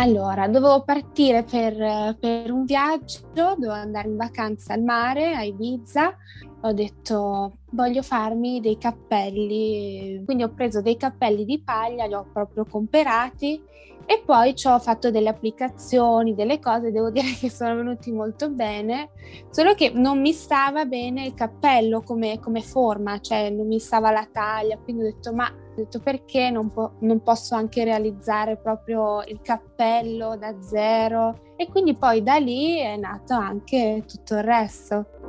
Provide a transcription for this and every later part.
Allora, dovevo partire per, per, un viaggio, dovevo andare in vacanza al mare a Ibiza. Ho detto voglio farmi dei cappelli, quindi ho preso dei cappelli di paglia, li ho proprio comperati e poi ci ho fatto delle applicazioni, delle cose, devo dire che sono venuti molto bene, solo che non mi stava bene il cappello come, come forma, cioè non mi stava la taglia, quindi ho detto ma detto perché non, po- non posso anche realizzare proprio il cappello da zero e quindi poi da lì è nato anche tutto il resto.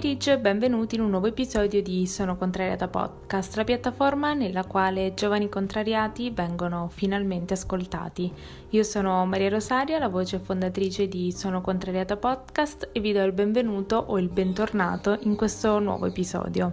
Pomeriggio e benvenuti in un nuovo episodio di Sono Contrariata Podcast, la piattaforma nella quale giovani contrariati vengono finalmente ascoltati. Io sono Maria Rosaria, la voce fondatrice di Sono Contrariata Podcast e vi do il benvenuto o il bentornato in questo nuovo episodio.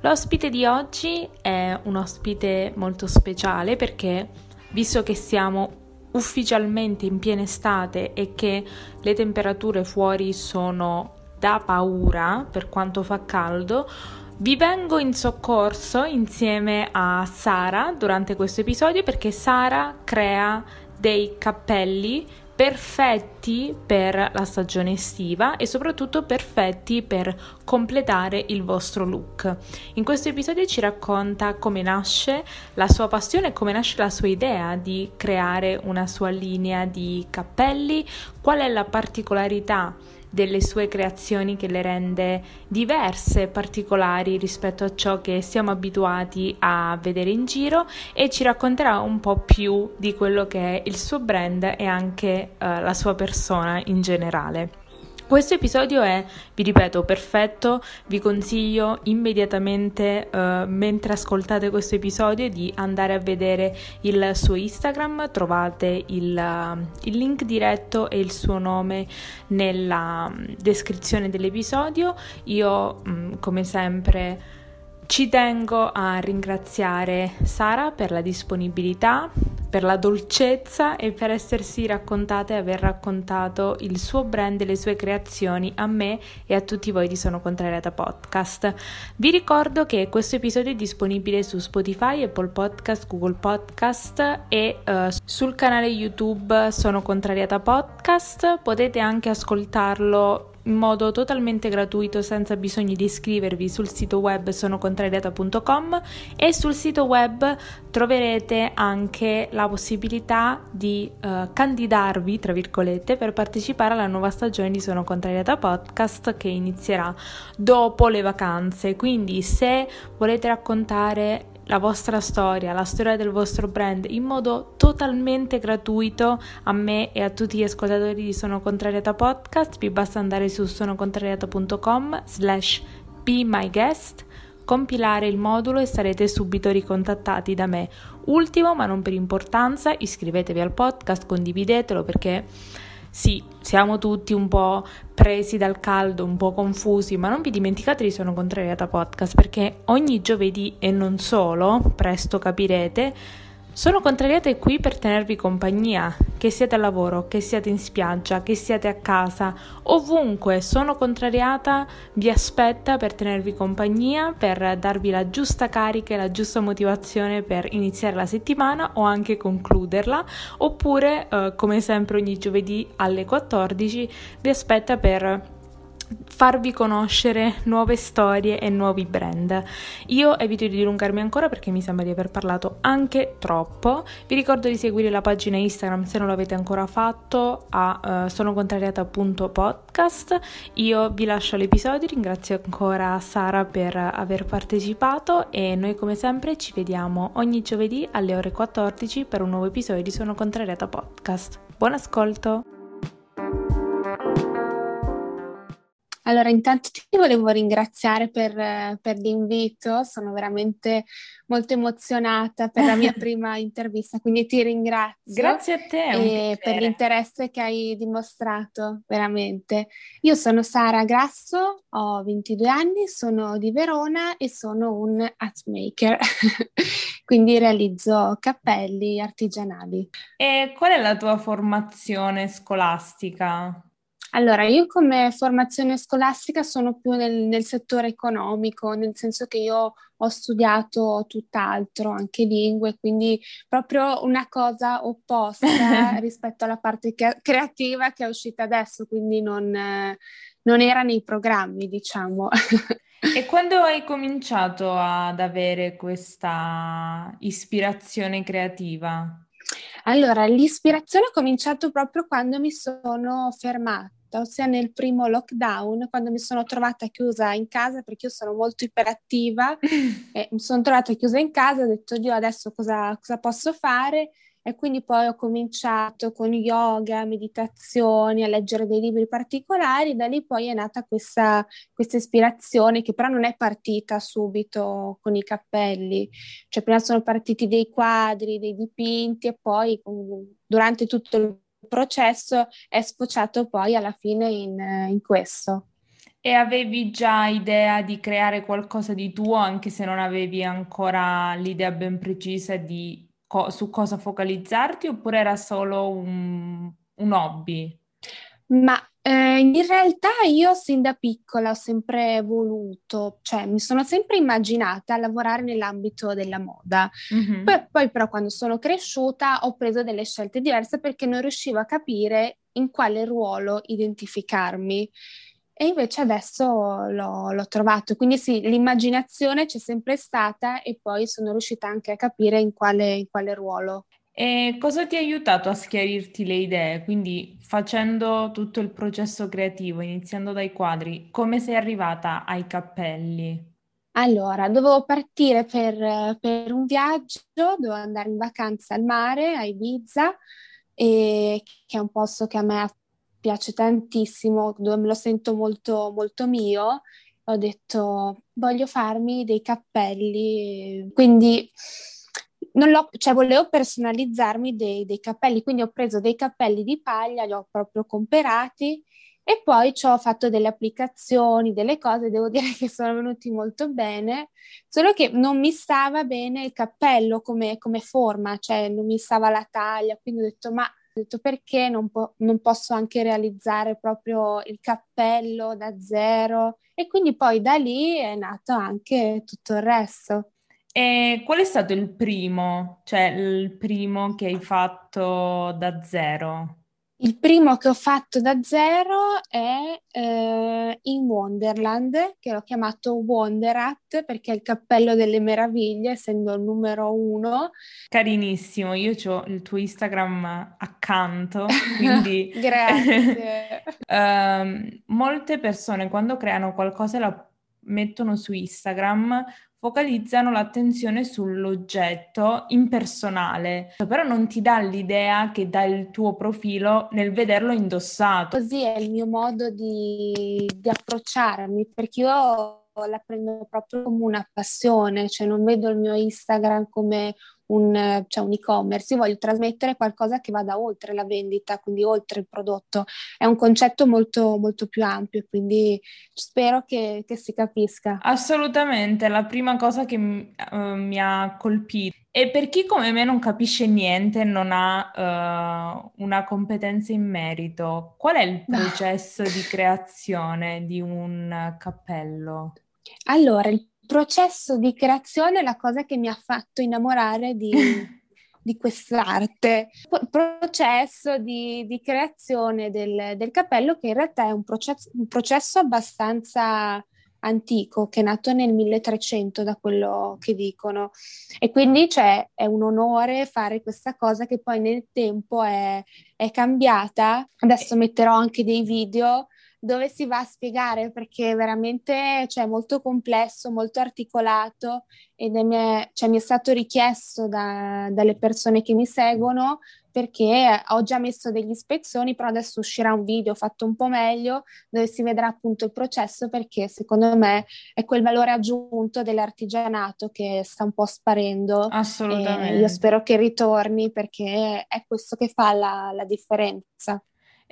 L'ospite di oggi è un ospite molto speciale perché, visto che siamo ufficialmente in piena estate e che le temperature fuori sono da paura per quanto fa caldo, vi vengo in soccorso insieme a Sara durante questo episodio perché Sara crea dei cappelli perfetti per la stagione estiva e soprattutto perfetti per completare il vostro look. In questo episodio ci racconta come nasce la sua passione e come nasce la sua idea di creare una sua linea di cappelli, qual è la particolarità delle sue creazioni che le rende diverse, particolari rispetto a ciò che siamo abituati a vedere in giro e ci racconterà un po' più di quello che è il suo brand e anche uh, la sua persona in generale. Questo episodio è, vi ripeto, perfetto, vi consiglio immediatamente uh, mentre ascoltate questo episodio di andare a vedere il suo Instagram, trovate il, uh, il link diretto e il suo nome nella um, descrizione dell'episodio. Io, um, come sempre, ci tengo a ringraziare Sara per la disponibilità, per la dolcezza e per essersi raccontata e aver raccontato il suo brand e le sue creazioni a me e a tutti voi di Sono Contrariata Podcast. Vi ricordo che questo episodio è disponibile su Spotify, Apple Podcast, Google Podcast e uh, sul canale YouTube Sono Contrariata Podcast. Potete anche ascoltarlo in modo totalmente gratuito senza bisogno di iscrivervi sul sito web sonocontrariata.com e sul sito web troverete anche la possibilità di uh, candidarvi, tra virgolette, per partecipare alla nuova stagione di Sono Contrariata Podcast che inizierà dopo le vacanze. Quindi se volete raccontare la vostra storia, la storia del vostro brand in modo totalmente gratuito a me e a tutti gli ascoltatori di Sono Contrariata Podcast, vi basta andare su sonocontrariata.com slash be my guest, compilare il modulo e sarete subito ricontattati da me. Ultimo, ma non per importanza, iscrivetevi al podcast, condividetelo perché sì, siamo tutti un po' presi dal caldo, un po' confusi, ma non vi dimenticate di Sono Contrariata Podcast perché ogni giovedì e non solo, presto capirete, sono contrariate qui per tenervi compagnia, che siate al lavoro, che siate in spiaggia, che siate a casa, ovunque sono contrariata vi aspetta per tenervi compagnia, per darvi la giusta carica e la giusta motivazione per iniziare la settimana o anche concluderla, oppure eh, come sempre ogni giovedì alle 14 vi aspetta per farvi conoscere nuove storie e nuovi brand. Io evito di dilungarmi ancora perché mi sembra di aver parlato anche troppo. Vi ricordo di seguire la pagina Instagram se non l'avete ancora fatto a uh, sonocontrariata.podcast. Io vi lascio l'episodio, ringrazio ancora Sara per aver partecipato e noi come sempre ci vediamo ogni giovedì alle ore 14 per un nuovo episodio di Sono Contrariata Podcast. Buon ascolto! Allora, intanto ti volevo ringraziare per, per, l'invito, sono veramente molto emozionata per la mia prima intervista, quindi ti ringrazio. Grazie a te. E per l'interesse che hai dimostrato, veramente. Io sono Sara Grasso, ho 22 anni, sono di Verona e sono un hat maker, quindi realizzo cappelli artigianali. E qual è la tua formazione scolastica? Allora, io come formazione scolastica sono più nel, nel, settore economico, nel senso che io ho studiato tutt'altro, anche lingue, quindi proprio una cosa opposta rispetto alla parte che, creativa che è uscita adesso, quindi non, eh, non era nei programmi, diciamo. E quando hai cominciato ad avere questa ispirazione creativa? Allora, l'ispirazione ha cominciato proprio quando mi sono fermata, ossia nel primo lockdown, quando mi sono trovata chiusa in casa perché io sono molto iperattiva e mi sono trovata chiusa in casa, ho detto Dio adesso cosa, cosa posso fare? E quindi poi ho cominciato con yoga, meditazioni, a leggere dei libri particolari, da lì poi è nata questa, questa ispirazione che però non è partita subito con i cappelli, cioè prima sono partiti dei quadri, dei dipinti e poi durante tutto il processo è sfociato poi alla fine in, in questo. E avevi già idea di creare qualcosa di tuo, anche se non avevi ancora l'idea ben precisa di co- su cosa focalizzarti oppure era solo un, un hobby? Ma eh, in realtà io sin da piccola ho sempre voluto, cioè mi sono sempre immaginata lavorare nell'ambito della moda. Mm-hmm. Poi, poi però quando sono cresciuta ho preso delle scelte diverse perché non riuscivo a capire in quale ruolo identificarmi. E invece adesso l'ho, l'ho, trovato, quindi sì, l'immaginazione c'è sempre stata e poi sono riuscita anche a capire in quale, in quale ruolo. E cosa ti ha aiutato a schiarirti le idee? Quindi facendo tutto il processo creativo, iniziando dai quadri, come sei arrivata ai cappelli? Allora, dovevo partire per, per un viaggio, dovevo andare in vacanza al mare, a Ibiza, e, che è un posto che a me piace tantissimo, dove me lo sento molto, molto mio, ho detto voglio farmi dei cappelli, quindi non l'ho, cioè volevo personalizzarmi dei, dei cappelli, quindi ho preso dei cappelli di paglia, li ho proprio comperati e poi ci ho fatto delle applicazioni, delle cose, devo dire che sono venuti molto bene, solo che non mi stava bene il cappello come, come forma, cioè non mi stava la taglia, quindi ho detto ma ho detto perché non, po- non posso anche realizzare proprio il cappello da zero e quindi poi da lì è nato anche tutto il resto. E qual è stato il primo, cioè il primo che hai fatto da zero? Il primo che ho fatto da zero è eh, in Wonderland, che l'ho chiamato Wonderat perché è il cappello delle meraviglie, essendo il numero uno. Carinissimo, io ho il tuo Instagram accanto, quindi... Grazie. uh, molte persone quando creano qualcosa la mettono su Instagram focalizzano l'attenzione sull'oggetto impersonale, però non ti dà l'idea che dà il tuo profilo nel vederlo indossato. Così è il mio modo di, di approcciarmi, perché io la prendo proprio come una passione, cioè non vedo il mio Instagram come un, cioè un e-commerce, io voglio trasmettere qualcosa che vada oltre la vendita, quindi oltre il prodotto. È un concetto molto, molto più ampio, quindi spero che, che si capisca. Assolutamente, la prima cosa che uh, mi ha colpito e per chi come me non capisce niente, non ha uh, una competenza in merito, qual è il processo di creazione di un cappello? Allora, il processo di creazione è la cosa che mi ha fatto innamorare di, di quest'arte. Il processo di, di creazione del, del, cappello che in realtà è un processo, un processo abbastanza antico che è nato nel 1300 da quello che dicono. E quindi cioè, è un onore fare questa cosa che poi nel tempo è, è cambiata. Adesso metterò anche dei video dove si va a spiegare perché veramente cioè, è molto complesso, molto articolato ed è, mi, è, cioè, mi è stato richiesto da, dalle persone che mi seguono perché ho già messo degli spezzoni, però adesso uscirà un video fatto un po' meglio dove si vedrà appunto il processo perché secondo me è quel valore aggiunto dell'artigianato che sta un po' sparendo. Assolutamente. Io spero che ritorni perché è questo che fa la, la differenza.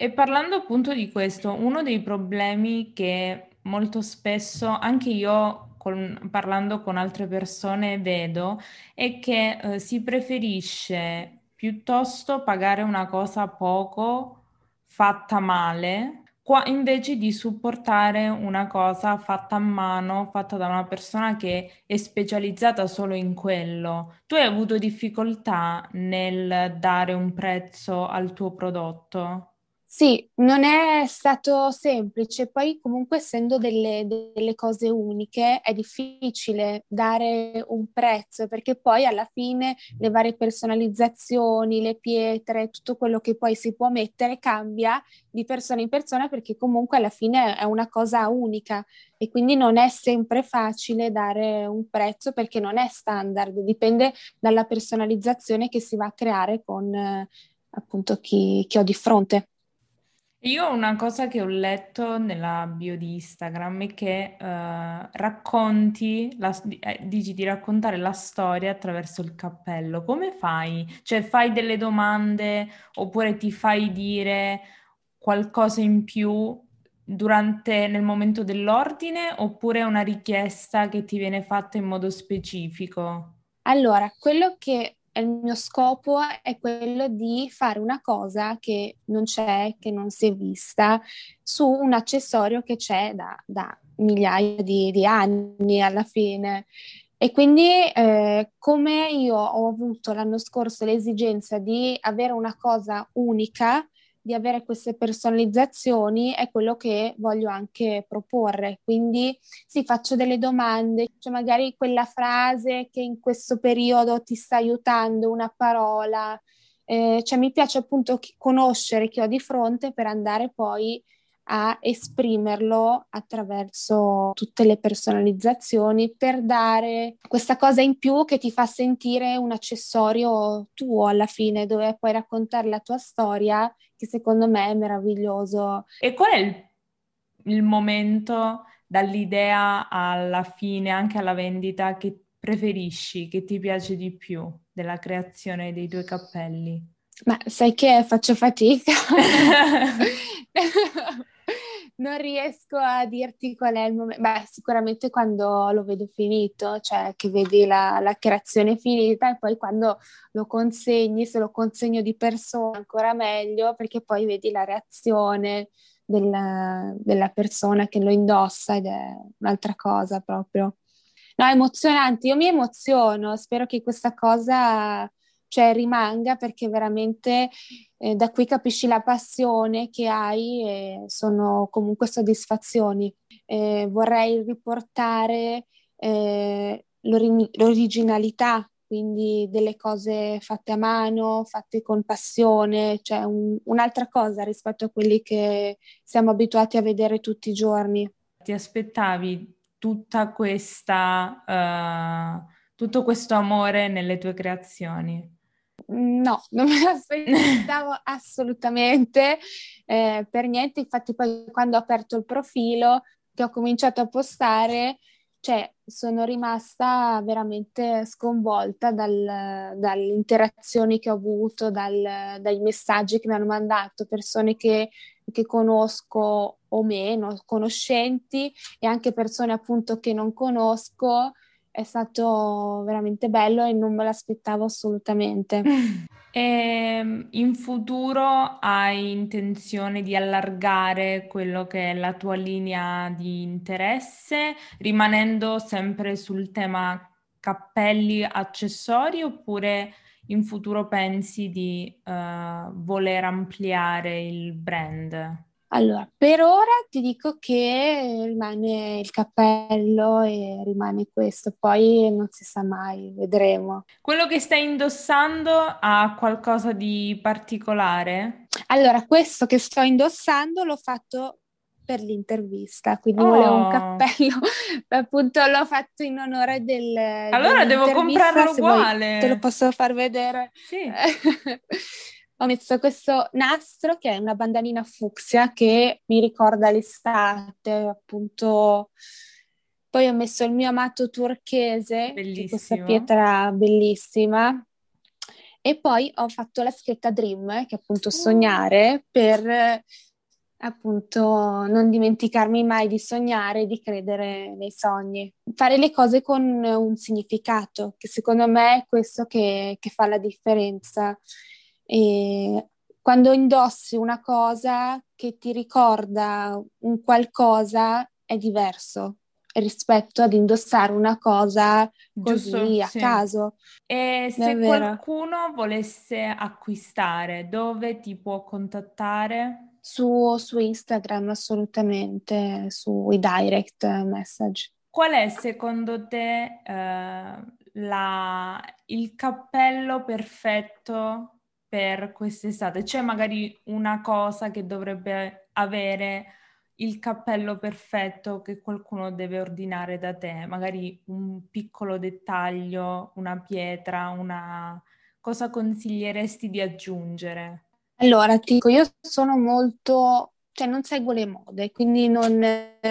E parlando appunto di questo, uno dei problemi che molto spesso anche io con, parlando con altre persone vedo è che eh, si preferisce piuttosto pagare una cosa poco fatta male qua invece di supportare una cosa fatta a mano, fatta da una persona che è specializzata solo in quello. Tu hai avuto difficoltà nel dare un prezzo al tuo prodotto? Sì, non è stato semplice, poi comunque essendo delle, delle, cose uniche è difficile dare un prezzo perché poi alla fine le varie personalizzazioni, le pietre, tutto quello che poi si può mettere cambia di persona in persona perché comunque alla fine è una cosa unica. E quindi non è sempre facile dare un prezzo perché non è standard, dipende dalla personalizzazione che si va a creare con appunto chi, chi ho di fronte. Io una cosa che ho letto nella bio di Instagram è che eh, racconti, la, eh, dici di raccontare la storia attraverso il cappello. Come fai? Cioè fai delle domande oppure ti fai dire qualcosa in più durante, nel momento dell'ordine oppure è una richiesta che ti viene fatta in modo specifico? Allora, quello che il mio scopo è quello di fare una cosa che non c'è, che non si è vista, su un accessorio che c'è da, da migliaia di, di, anni alla fine. E quindi eh, come io ho avuto l'anno scorso l'esigenza di avere una cosa unica, di avere queste personalizzazioni è quello che voglio anche proporre. Quindi sì, faccio delle domande, cioè magari quella frase che in questo periodo ti sta aiutando, una parola. Eh, cioè mi piace appunto conoscere chi ho di fronte per andare poi a esprimerlo attraverso tutte le personalizzazioni per dare questa cosa in più che ti fa sentire un accessorio tuo alla fine, dove puoi raccontare la tua storia, che secondo me è meraviglioso. E qual è il, il momento dall'idea alla fine, anche alla vendita, che preferisci, che ti piace di più della creazione dei tuoi cappelli? Ma sai che faccio fatica? non riesco a dirti qual è il momento. Beh, sicuramente quando lo vedo finito, cioè che vedi la, la, creazione finita e poi quando lo consegni, se lo consegno di persona ancora meglio, perché poi vedi la reazione della, della persona che lo indossa ed è un'altra cosa proprio. No, emozionante. Io mi emoziono, spero che questa cosa cioè rimanga perché veramente eh, da qui capisci la passione che hai e sono comunque soddisfazioni. Eh, vorrei riportare eh, l'ori- l'originalità, quindi delle cose fatte a mano, fatte con passione, cioè un, un'altra cosa rispetto a quelli che siamo abituati a vedere tutti i giorni. Ti aspettavi tutta questa, uh, tutto questo amore nelle tue creazioni? No, non me l'aspettavo assolutamente eh, per niente. Infatti, poi quando ho aperto il profilo, che ho cominciato a postare, cioè sono rimasta veramente sconvolta dal, dalle interazioni che ho avuto, dal, dai messaggi che mi hanno mandato, persone che, che conosco o meno, conoscenti e anche persone appunto che non conosco è stato veramente bello e non me l'aspettavo assolutamente. E ehm, in futuro hai intenzione di allargare quello che è la tua linea di interesse, rimanendo sempre sul tema cappelli, accessori, oppure in futuro pensi di uh, voler ampliare il brand? Allora, per ora ti dico che rimane il cappello e rimane questo, poi non si sa mai, vedremo. Quello che stai indossando ha qualcosa di particolare? Allora, questo che sto indossando l'ho fatto per l'intervista, quindi oh. volevo un oh. cappello, appunto l'ho fatto in onore del... Allora devo comprarlo uguale. te lo posso far vedere? Sì. ho messo questo nastro che è una bandanina fucsia che mi ricorda l'estate, appunto. Poi ho messo il mio amato turchese, questa pietra bellissima. E poi ho fatto la scritta Dream, che è appunto oh. sognare, per appunto non dimenticarmi mai di sognare e di credere nei sogni. Fare le cose con un significato, che secondo me è questo che, che fa la differenza. E quando indossi una cosa che ti ricorda un qualcosa è diverso rispetto ad indossare una cosa così Giusto, a sì. caso. E se qualcuno volesse acquistare, dove ti può contattare? Su, su Instagram assolutamente, sui direct message. Qual è secondo te eh, la, il cappello perfetto per quest'estate? C'è magari una cosa che dovrebbe avere il cappello perfetto che qualcuno deve ordinare da te? Magari un piccolo dettaglio, una pietra, una... Cosa consiglieresti di aggiungere? Allora, ti dico, io sono molto cioè non seguo le mode, quindi non,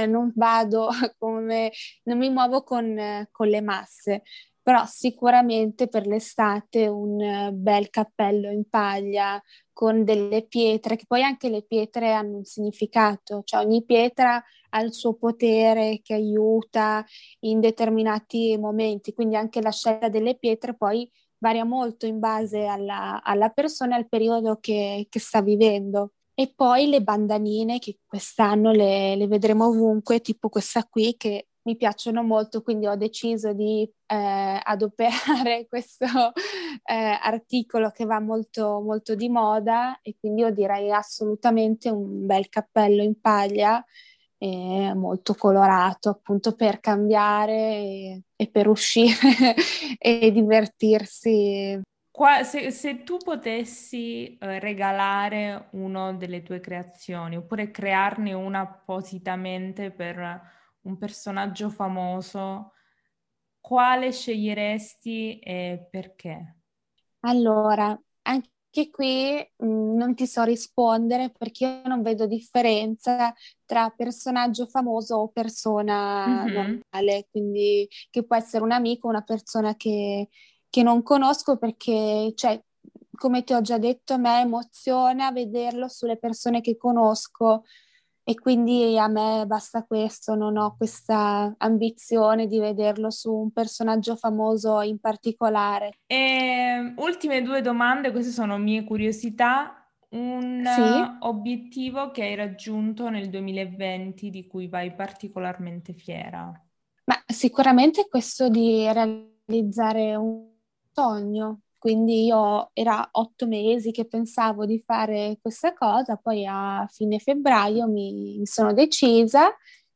non vado come, non mi muovo con, con, le masse, però sicuramente per l'estate un bel cappello in paglia con delle pietre, che poi anche le pietre hanno un significato, cioè ogni pietra ha il suo potere che aiuta in determinati momenti, quindi anche la scelta delle pietre poi varia molto in base alla, alla persona e al periodo che, che sta vivendo. E poi le bandanine che quest'anno le, le, vedremo ovunque, tipo questa qui che mi piacciono molto, quindi ho deciso di eh, adoperare questo eh, articolo che va molto, molto di moda e quindi io direi assolutamente un bel cappello in paglia eh, molto colorato appunto per cambiare e, e per uscire e divertirsi. Qua, se, se, tu potessi eh, regalare una delle tue creazioni oppure crearne una appositamente per un personaggio famoso, quale sceglieresti e perché? Allora, anche qui mh, mm, non ti so rispondere perché io non vedo differenza tra personaggio famoso o persona mm-hmm. normale, quindi che può essere un amico o una persona che che non conosco perché, cioè, come ti ho già detto, a me emoziona vederlo sulle persone che conosco e quindi a me basta questo, non ho questa ambizione di vederlo su un personaggio famoso in particolare. E, ultime due domande, queste sono mie curiosità. Un sì? obiettivo che hai raggiunto nel 2020 di cui vai particolarmente fiera? Ma sicuramente questo di realizzare un sogno. Quindi io era otto mesi che pensavo di fare questa cosa, poi a fine febbraio mi, mi sono decisa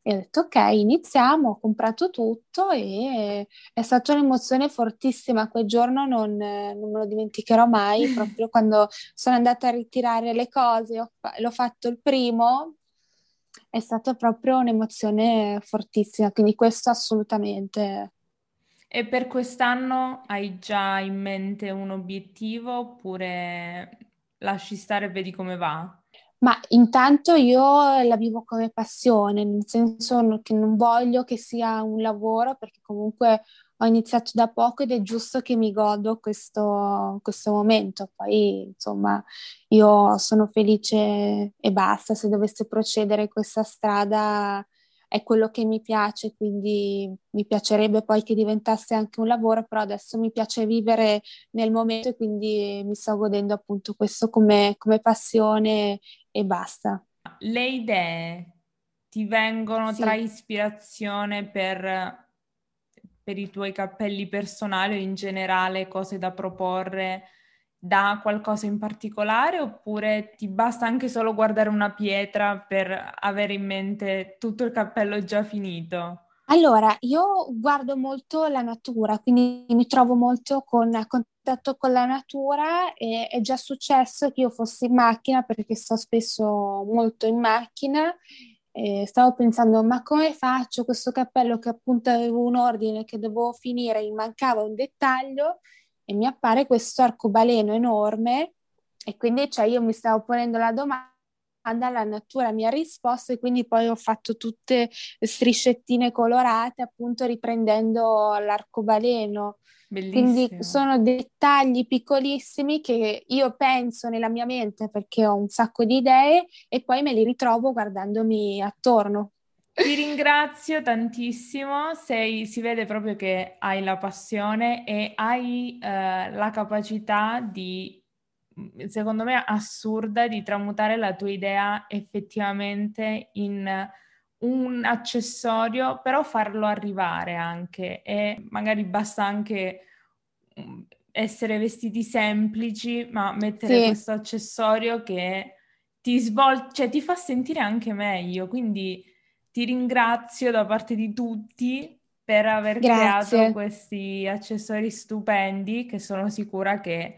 e ho detto ok, iniziamo, ho comprato tutto e è stata un'emozione fortissima. Quel giorno non, non me lo dimenticherò mai, proprio quando sono andata a ritirare le cose, ho, l'ho fatto il primo, è stata proprio un'emozione fortissima, quindi questo assolutamente. E per quest'anno hai già in mente un obiettivo oppure lasci stare e vedi come va? Ma intanto io la vivo come passione, nel senso che non voglio che sia un lavoro perché comunque ho iniziato da poco ed è giusto che mi godo questo, questo momento. Poi, insomma, io sono felice e basta. Se dovesse procedere questa strada, è quello che mi piace, quindi mi piacerebbe poi che diventasse anche un lavoro, però adesso mi piace vivere nel momento e quindi mi sto godendo appunto questo come, come passione e basta. Le idee ti vengono sì. tra ispirazione per, per i tuoi cappelli personali o in generale cose da proporre? Da qualcosa in particolare oppure ti basta anche solo guardare una pietra per avere in mente tutto il cappello già finito? Allora, io guardo molto la natura, quindi mi trovo molto con, a contatto con la natura e è già successo che io fossi in macchina perché sto spesso molto in macchina e stavo pensando ma come faccio questo cappello che appunto avevo un ordine che dovevo finire, mi mancava un dettaglio e mi appare questo arcobaleno enorme e quindi cioè, io mi stavo ponendo la domanda la natura mi ha risposto e quindi poi ho fatto tutte striscettine colorate appunto riprendendo l'arcobaleno. Bellissimo. Quindi sono dettagli piccolissimi che io penso nella mia mente perché ho un sacco di idee e poi me li ritrovo guardandomi attorno. Ti ringrazio tantissimo, Sei, si vede proprio che hai la passione e hai eh, la capacità di secondo me assurda di tramutare la tua idea effettivamente in un accessorio, però farlo arrivare anche e magari basta anche mm, essere vestiti semplici, ma mettere sì. questo accessorio che ti svolge, cioè ti fa sentire anche meglio. Quindi ti ringrazio da parte di tutti per aver Grazie. creato questi accessori stupendi che sono sicura che